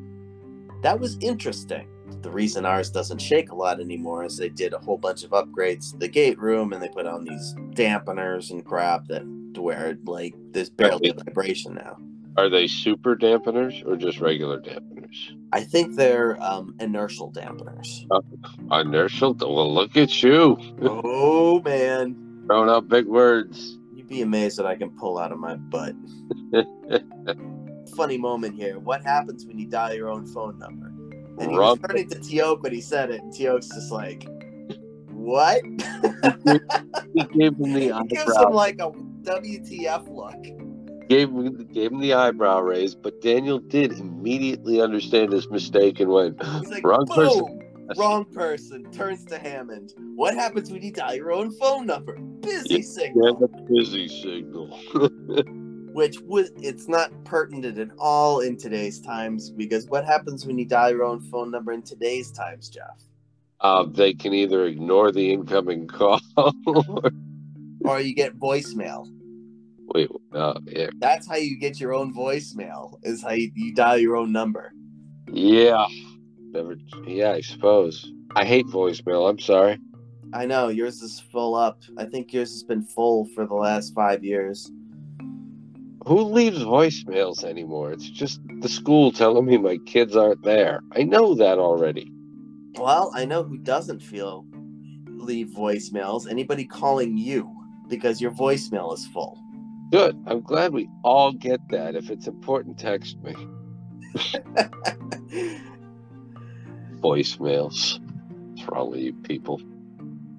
that was interesting. The reason ours doesn't shake a lot anymore is they did a whole bunch of upgrades to the gate room and they put on these dampeners and crap that to where like there's barely vibration now. Are they super dampeners or just regular dampeners? I think they're um, inertial dampeners. Inertial? Well, look at you. oh man, Throwing out big words. you'd be amazed that I can pull out of my butt. Funny moment here. What happens when you dial your own phone number? And he was turning to Teal'c when he said it, and Teal'c's just like, "What?" He gave him the he gives him like a WTF look. Gave him, gave him the eyebrow raise, but Daniel did immediately understand his mistake and went, like, Wrong "Boom!" person. Wrong person. Turns to Hammond. What happens when you dial your own phone number? Busy Yeah, signal. the busy signal. which was it's not pertinent at all in today's times because what happens when you dial your own phone number in today's times, Geoff? uh, they can either ignore the incoming call. or, Or you get voicemail. wait, uh, yeah, That's how you get your own voicemail. Is how you, you dial your own number. yeah, never. Yeah, I suppose. I hate voicemail. I'm sorry. I know yours is full up. I think yours has been full for the last five years. Who leaves voicemails anymore? It's just the school telling me my kids aren't there. I know that already. Well, I know who doesn't feel leave voicemails. Anybody calling you because your voicemail is full. Good. I'm glad we all get that. If it's important, text me. Voicemails. Wrong with you people?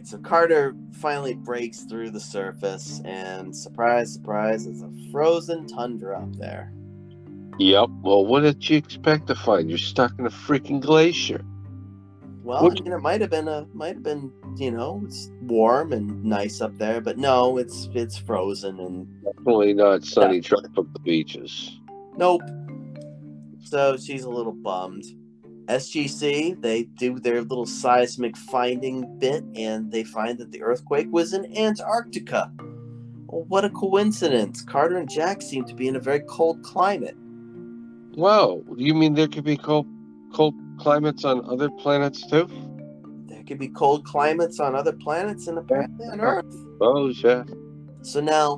So Carter finally breaks through the surface, and surprise, surprise, it's a frozen tundra up there. Yep. Well, what did you expect to find? You're stuck in a freaking glacier. Well, What- I mean, it might have been a, might have been, you know, it's warm and nice up there, but no, it's it's frozen and Definitely not sunny Yeah. tropical beaches. nope. So she's a little bummed. SGC, they do their little seismic finding bit, and they find that the earthquake was in Antarctica. Well, what a coincidence! Carter and Jack seem to be in a very cold climate. Whoa. You mean there could be cold, cold climates on other planets too? There could be cold climates on other planets and apparently on Earth. Oh, yeah. So now,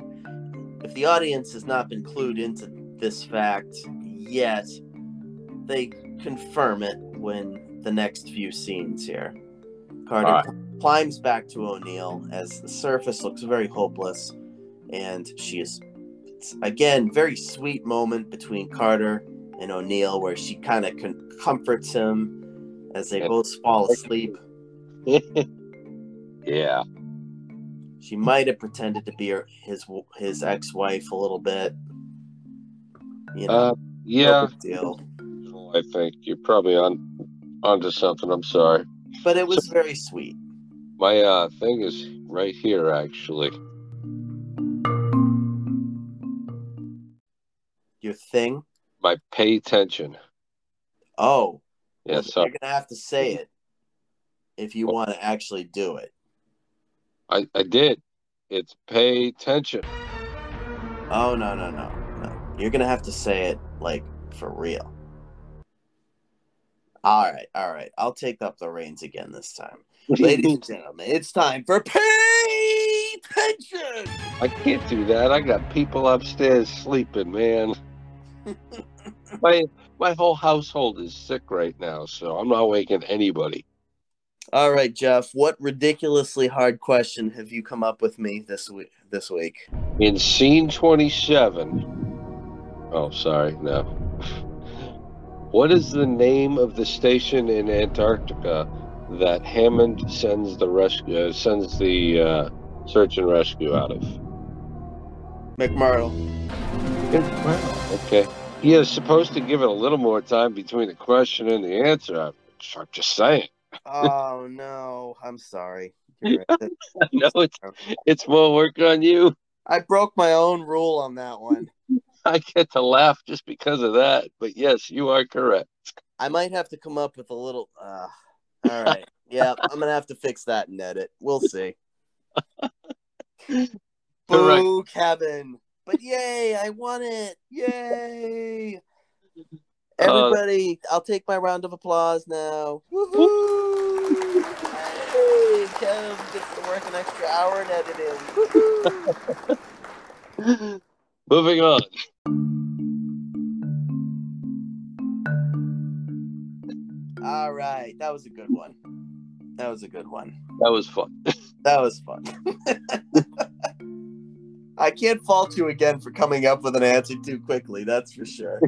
if the audience has not been clued into this fact yet, they confirm it when the next few scenes here. Carter Alright. climbs back to O'Neill as the surface looks very hopeless, and she is it's, again very sweet moment between Carter and O'Neill where she kind of con- comforts him as they both fall asleep. yeah. She might have pretended to be her, his his ex-wife a little bit. You know, Uh, yeah. no deal. I think you're probably on onto something. I'm sorry. But it was very sweet. My uh thing is right here actually. Your thing. My pay attention. Oh, Yeah, well, so you're gonna have to say it if you want to actually do it. I, I did. It's pay attention. Oh no no no no! You're gonna have to say it like for real. All right, all right. I'll take up the reins again this time, ladies and gentlemen. It's time for pay attention. I can't do that. I got people upstairs sleeping, man. my my whole household is sick right now, so I'm not waking anybody. All right, Geoff. What ridiculously hard question have you come up with me this week? This week. In scene 27. Oh, sorry, no. What is the name of the station in Antarctica that Hammond sends the rescue uh, sends the uh, search and rescue out of? McMurdo. Okay. He is supposed to give it a little more time between the question and the answer. I'm I'm just saying. Oh no, I'm sorry. Right. no, it's it's more work on you. I broke my own rule on that one. I get to laugh just because of that. But yes, you are correct. I might have to come up with a little. Uh, all right. yeah, I'm gonna have to fix that and edit. We'll see. Boo, Kevin. But yay, I won it. Yay. Uh, Everybody, I'll take my round of applause now. Woohoo! Hey, Kevin gets to work an extra hour in editing. Moving on. All right, that was a good one. That was a good one. That was fun. That was fun. I can't fault you again for coming up with an answer too quickly. That's for sure.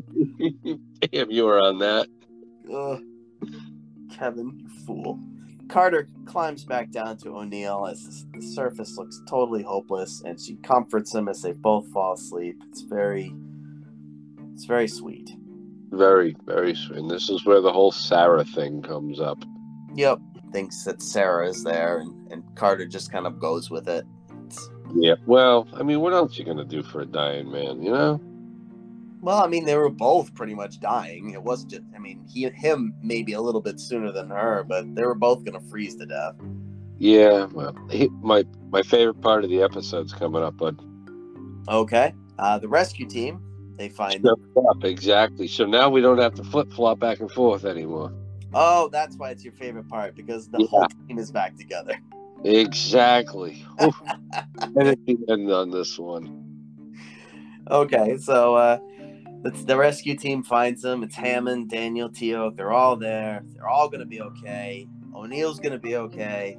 Damn, you were on that. Kevin, you fool. Carter climbs back down to O'Neill as the surface looks totally hopeless, and she comforts him as they both fall asleep. It's very, it's very sweet. Very, very sweet. And this is where the whole Sarah thing comes up. Yep, thinks that Sarah is there, and, and Carter just kind of goes with it. It's, Yeah. Well, I mean, what else you gonna do for a dying man? You know? Well, I mean, they were both pretty much dying. It wasn't just, I mean, he him maybe a little bit sooner than her, but they were both gonna freeze to death. Yeah. Well, he, my my favorite part of the episode's coming up, but Okay, uh, the rescue team they find them. up exactly. So now we don't have to flip flop back and forth anymore. Oh, that's why it's your favorite part because the Yeah. whole team is back together. Exactly. And end on this one. Okay, so uh, it's the rescue team finds them. It's Hammond, Daniel, Teal'c. They're all there. They're all gonna be okay. O'Neill's gonna be okay.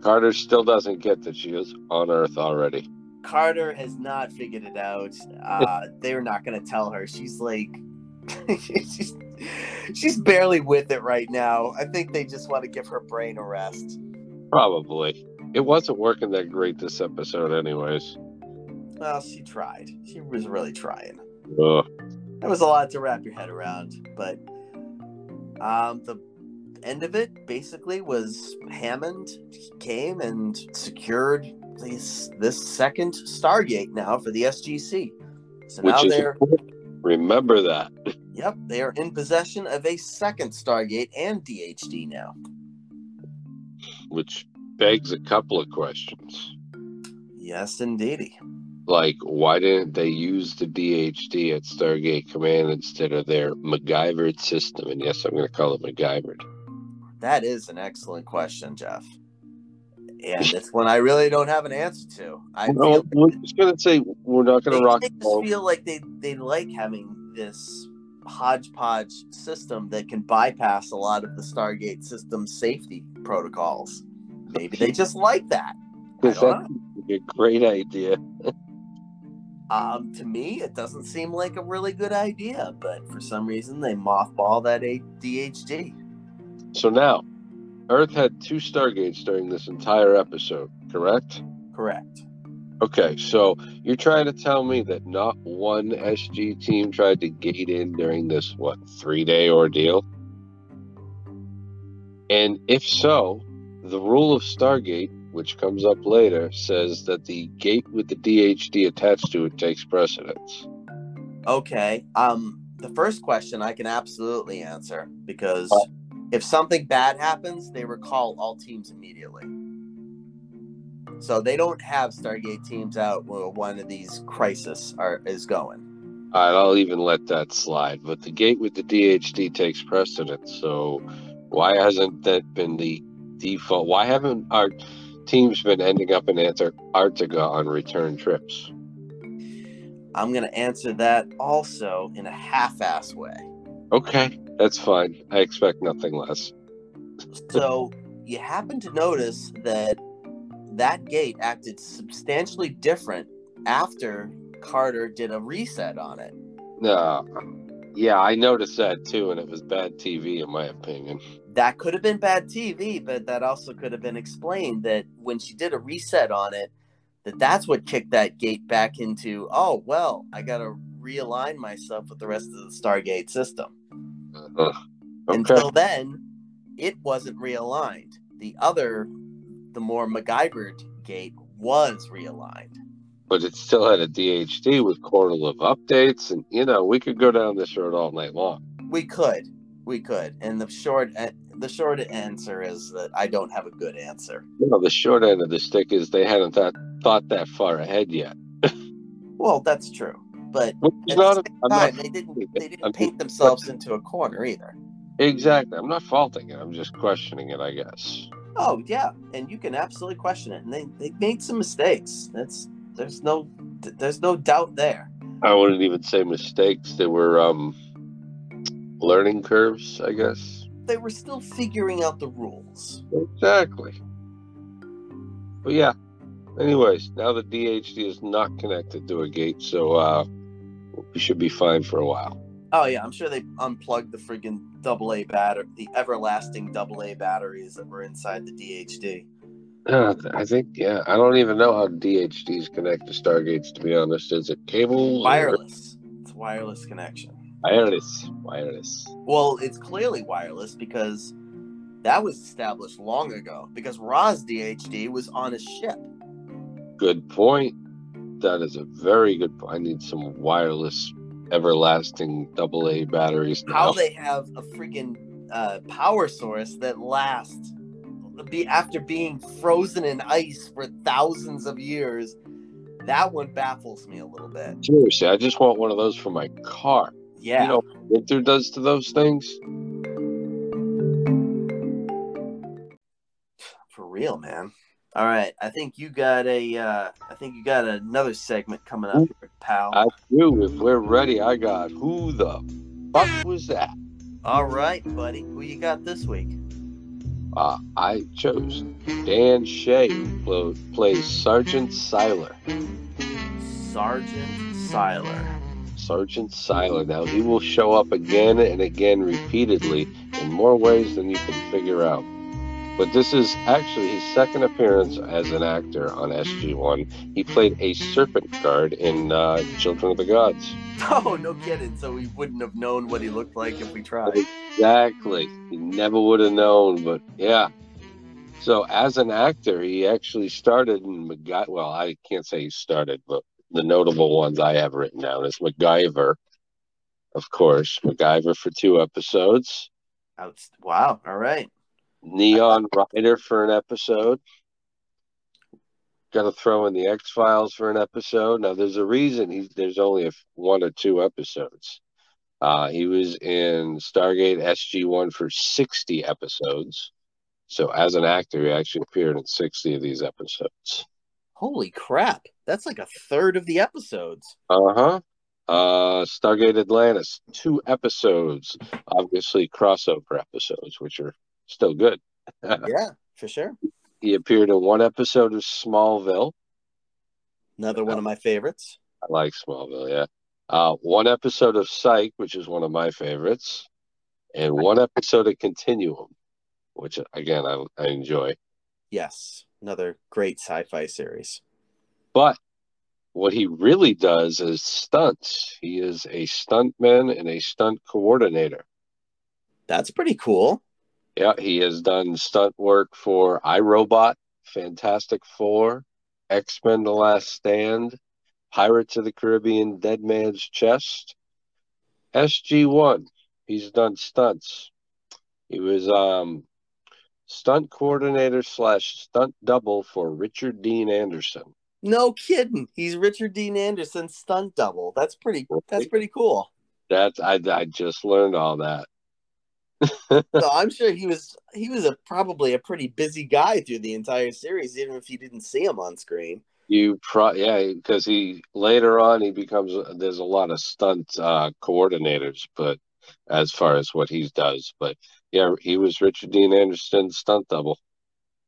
Carter still doesn't get that she is on Earth already. Carter has not figured it out. Uh, they're not gonna tell her. She's like, she's she's barely with it right now. I think they just want to give her brain a rest. Probably. It wasn't working that great this episode, anyways. Well, she tried. She was really trying. Ugh. That was a lot to wrap your head around, but um, the end of it basically was Hammond came and secured this this second Stargate now for the SGC. So Which now is they're important. remember that. yep they are in possession of a second Stargate and DHD now. Which begs a couple of questions. Yes, indeedy. Like, why didn't they use the DHD at Stargate Command instead of their MacGyvered system? And yes, I'm going to call it MacGyvered. That is an excellent question, Geoff. And it's one I really don't have an answer to. I No, feel we're just going to say we're not going to rock they the just feel like they they like having this hodgepodge system that can bypass a lot of the Stargate system safety protocols. Maybe they just like that. I that a great idea. Um, to me, it doesn't seem like a really good idea, but for some reason they mothball that a DHD. So now, Earth had two Stargates during this entire episode, correct? Correct. Okay, so you're trying to tell me that not one SG team tried to gate in during this, what, three day ordeal? And if so, the rule of Stargate, which comes up later, says that the gate with the DHD attached to it takes precedence. Okay. Um, the first question I can absolutely answer because if something bad happens, they recall all teams immediately. So they don't have Stargate teams out where one of these crisis are is going. All right, I'll even let that slide. But the gate with the DHD takes precedence. So why hasn't that been the default? Why haven't our teams been ending up in Antarctica on return trips? I'm gonna answer that also in a half-ass way. Okay, that's fine. I expect nothing less. So you happen to notice that that gate acted substantially different after Carter did a reset on it. Uh, yeah, I noticed that too, and it was bad TV in my opinion. That could have been bad TV, but that also could have been explained that when she did a reset on it, that that's what kicked that gate back into, oh, well, I got to realign myself with the rest of the Stargate system. Uh, okay. Until then, it wasn't realigned. The other, the more MacGyvered gate was realigned. But it still had a DHD with correlative updates, and you know we could go down this road all night long. We could, we could, and the short, the short answer is that I don't have a good answer. No, the short end of the stick is they hadn't thought thought that far ahead yet. Well, that's true, but at the same I'm time, they didn't they didn't I'm paint themselves into a corner either. exactly. I'm not faulting it. I'm just questioning it. I guess. Oh yeah, and you can absolutely question it, and they they made some mistakes. That's there's no there's no doubt there. I wouldn't even say mistakes. They were um, learning curves, I guess. They were still figuring out the rules. Exactly. But yeah. Anyways, now the DHD is not connected to a gate, so uh, we should be fine for a while. Oh yeah, I'm sure they unplugged the friggin' double A batter, the everlasting double A batteries that were inside the DHD. Uh, I think, yeah, I don't even know how DHDs connect to Stargates, to be honest. Is it cable? or- Wireless. It's wireless connection. Wireless. Wireless. Well, it's clearly wireless because that was established long ago. Because Ra's DHD was on a ship. Good point. That is a very good point. I need some wireless, everlasting double A batteries now. How they have a freaking uh, power source that lasts be after being frozen in ice for thousands of years. That one baffles me a little bit. Seriously, I just want one of those for my car. Yeah. You know what winter does to those things? For real, man. All right, I think you got a. Uh, I think you got another segment coming up, here, pal. I do. If we're ready, I got who the fuck was that? All right, buddy. Who you got this week? Uh, I chose Dan Shea, who plays Sergeant Siler. Sergeant Siler. Sergeant Siler. Now, he will show up again and again repeatedly in more ways than you can figure out. But this is actually his second appearance as an actor on SG1. He played a serpent guard in uh, Children of the Gods. Oh, no kidding. So we wouldn't have known what he looked like if we tried. Exactly. He never would have known, but yeah. So as an actor, he actually started in MacGyver. Well, I can't say he started, but the notable ones I have written down is MacGyver, of course, MacGyver for two episodes, Outs- Wow. All right. Neon Rider for an episode. Got to throw in the X Files for an episode. Now, there's a reason he's there's only a, one or two episodes. Uh, he was in Stargate SG One for 60 episodes. So, as an actor, he actually appeared in 60 of these episodes. Holy crap. That's like a third of the episodes. Uh-huh. Uh Stargate Atlantis, two episodes, obviously crossover episodes, which are still good. yeah, for sure. He appeared in one episode of Smallville. Another one of my favorites. I like Smallville, yeah. Uh, one episode of Psych, which is one of my favorites, and one episode of Continuum, which again I, I enjoy. Yes. Another great sci fi series. But what he really does is stunts. He is a stuntman and a stunt coordinator. That's pretty cool. Yeah, he has done stunt work for iRobot, Fantastic Four, X Men: The Last Stand, Pirates of the Caribbean: Dead Man's Chest, SG One. He's done stunts. He was um stunt coordinator slash stunt double for Richard Dean Anderson. No kidding. He's Richard Dean Anderson's stunt double. That's pretty that's pretty cool. That's I I just learned all that. So I'm sure he was he was a probably a pretty busy guy through the entire series, even if you didn't see him on screen. You pro yeah, because he later on he becomes there's a lot of stunt uh, coordinators, but as far as what he does, but yeah, he was Richard Dean Anderson's stunt double.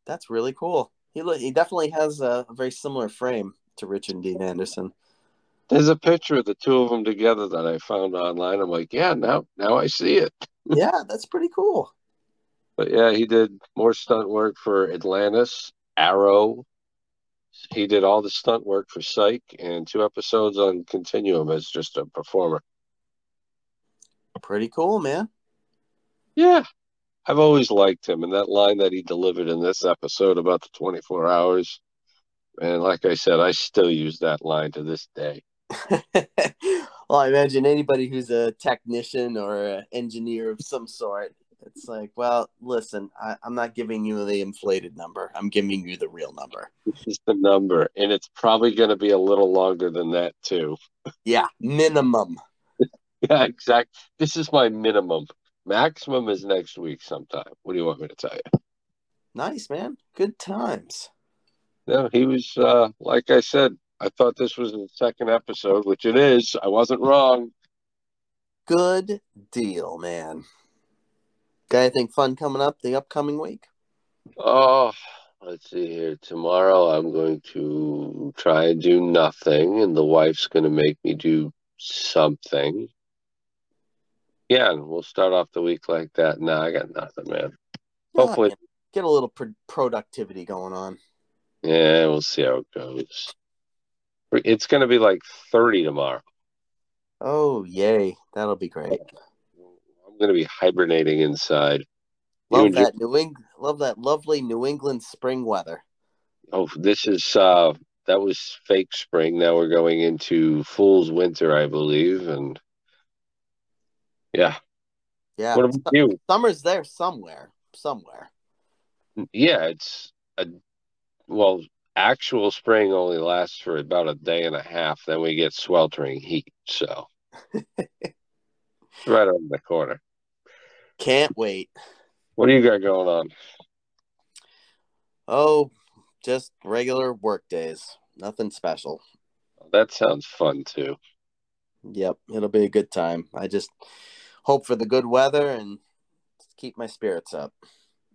That's really cool. He he definitely has a, a very similar frame to Richard Dean Anderson. There's a picture of the two of them together that I found online. I'm like, yeah, now now I see it. yeah, that's pretty cool. But yeah, he did more stunt work for Atlantis, Arrow. He did all the stunt work for Psych and two episodes on Continuum as just a performer. Pretty cool, man. Yeah, I've always liked him, and that line that he delivered in this episode about the 24 hours, and like I said, I still use that line to this day. well, I imagine anybody who's a technician or an engineer of some sort It's like, well, listen, I, I'm not giving you the inflated number. I'm giving you the real number. This is the number, and it's probably going to be a little longer than that too. Yeah, minimum. Yeah, exact. This is my minimum. Maximum is next week sometime. What do you want me to tell you? Nice, man. Good times. No, he was uh like I said, I thought this was the second episode, which it is. I wasn't wrong. Good deal, man. Got anything fun coming up the upcoming week? Oh, let's see here. Tomorrow I'm going to try and do nothing, and the wife's going to make me do something. Yeah, we'll start off the week like that. No, I got nothing, man. Hopefully, get a little pro- productivity going on. Yeah, we'll see how it goes. It's going to be like 30 tomorrow. Oh, yay. That'll be great. I'm going to be hibernating inside. Love that New England, love that lovely New England spring weather. Oh, this is uh that was fake spring. Now we're going into fool's winter, I believe, and yeah. Yeah. What about you? Summer's there somewhere. Somewhere. Yeah, it's a well, actual spring only lasts for about a day and a half. Then we get sweltering heat. So right on the corner. Can't wait. What do you got going on? Oh, just regular work days. Nothing special. That sounds fun too. Yep, it'll be a good time. I just hope for the good weather and keep my spirits up.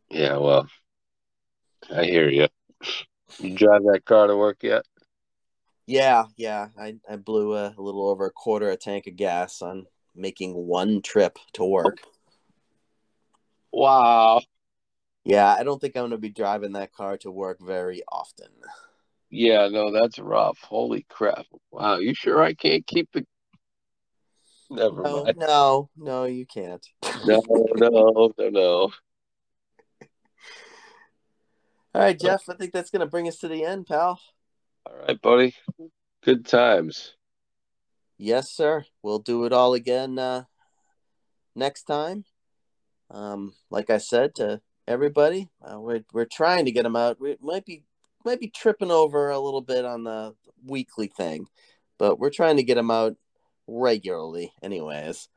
Yeah, well, I hear you. You drive that car to work yet? Yeah, yeah. I, I blew a, a little over a quarter a tank of gas on making one trip to work. Wow. Yeah, I don't think I'm going to be driving that car to work very often. Yeah, no, that's rough. Holy crap. Wow, you sure I can't keep the Never no, mind. No, no, you can't. No, no, no, no. All right, Geoff, I think that's going to bring us to the end, pal. All right, buddy. Good times. Yes, sir. We'll do it all again uh, next time. Um, like I said to everybody, uh, we're we're trying to get them out. We might be might be tripping over a little bit on the weekly thing, but we're trying to get them out regularly, anyways.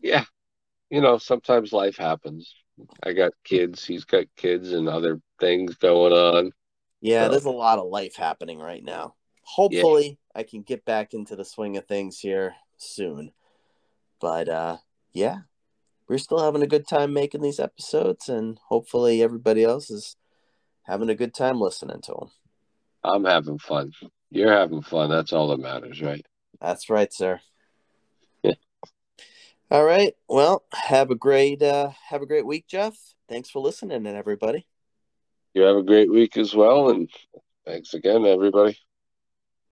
Yeah, you know, sometimes life happens. I got kids. He's got kids and other things going on. Yeah, so. there's a lot of life happening right now. Hopefully, yeah. I can get back into the swing of things here soon. But uh, yeah, we're still having a good time making these episodes, and hopefully, everybody else is having a good time listening to them. I'm having fun. You're having fun. That's all that matters, right? That's right, sir. Yeah. All right. Well, have a great uh have a great week, Geoff. Thanks for listening and everybody. You have a great week as well and thanks again everybody.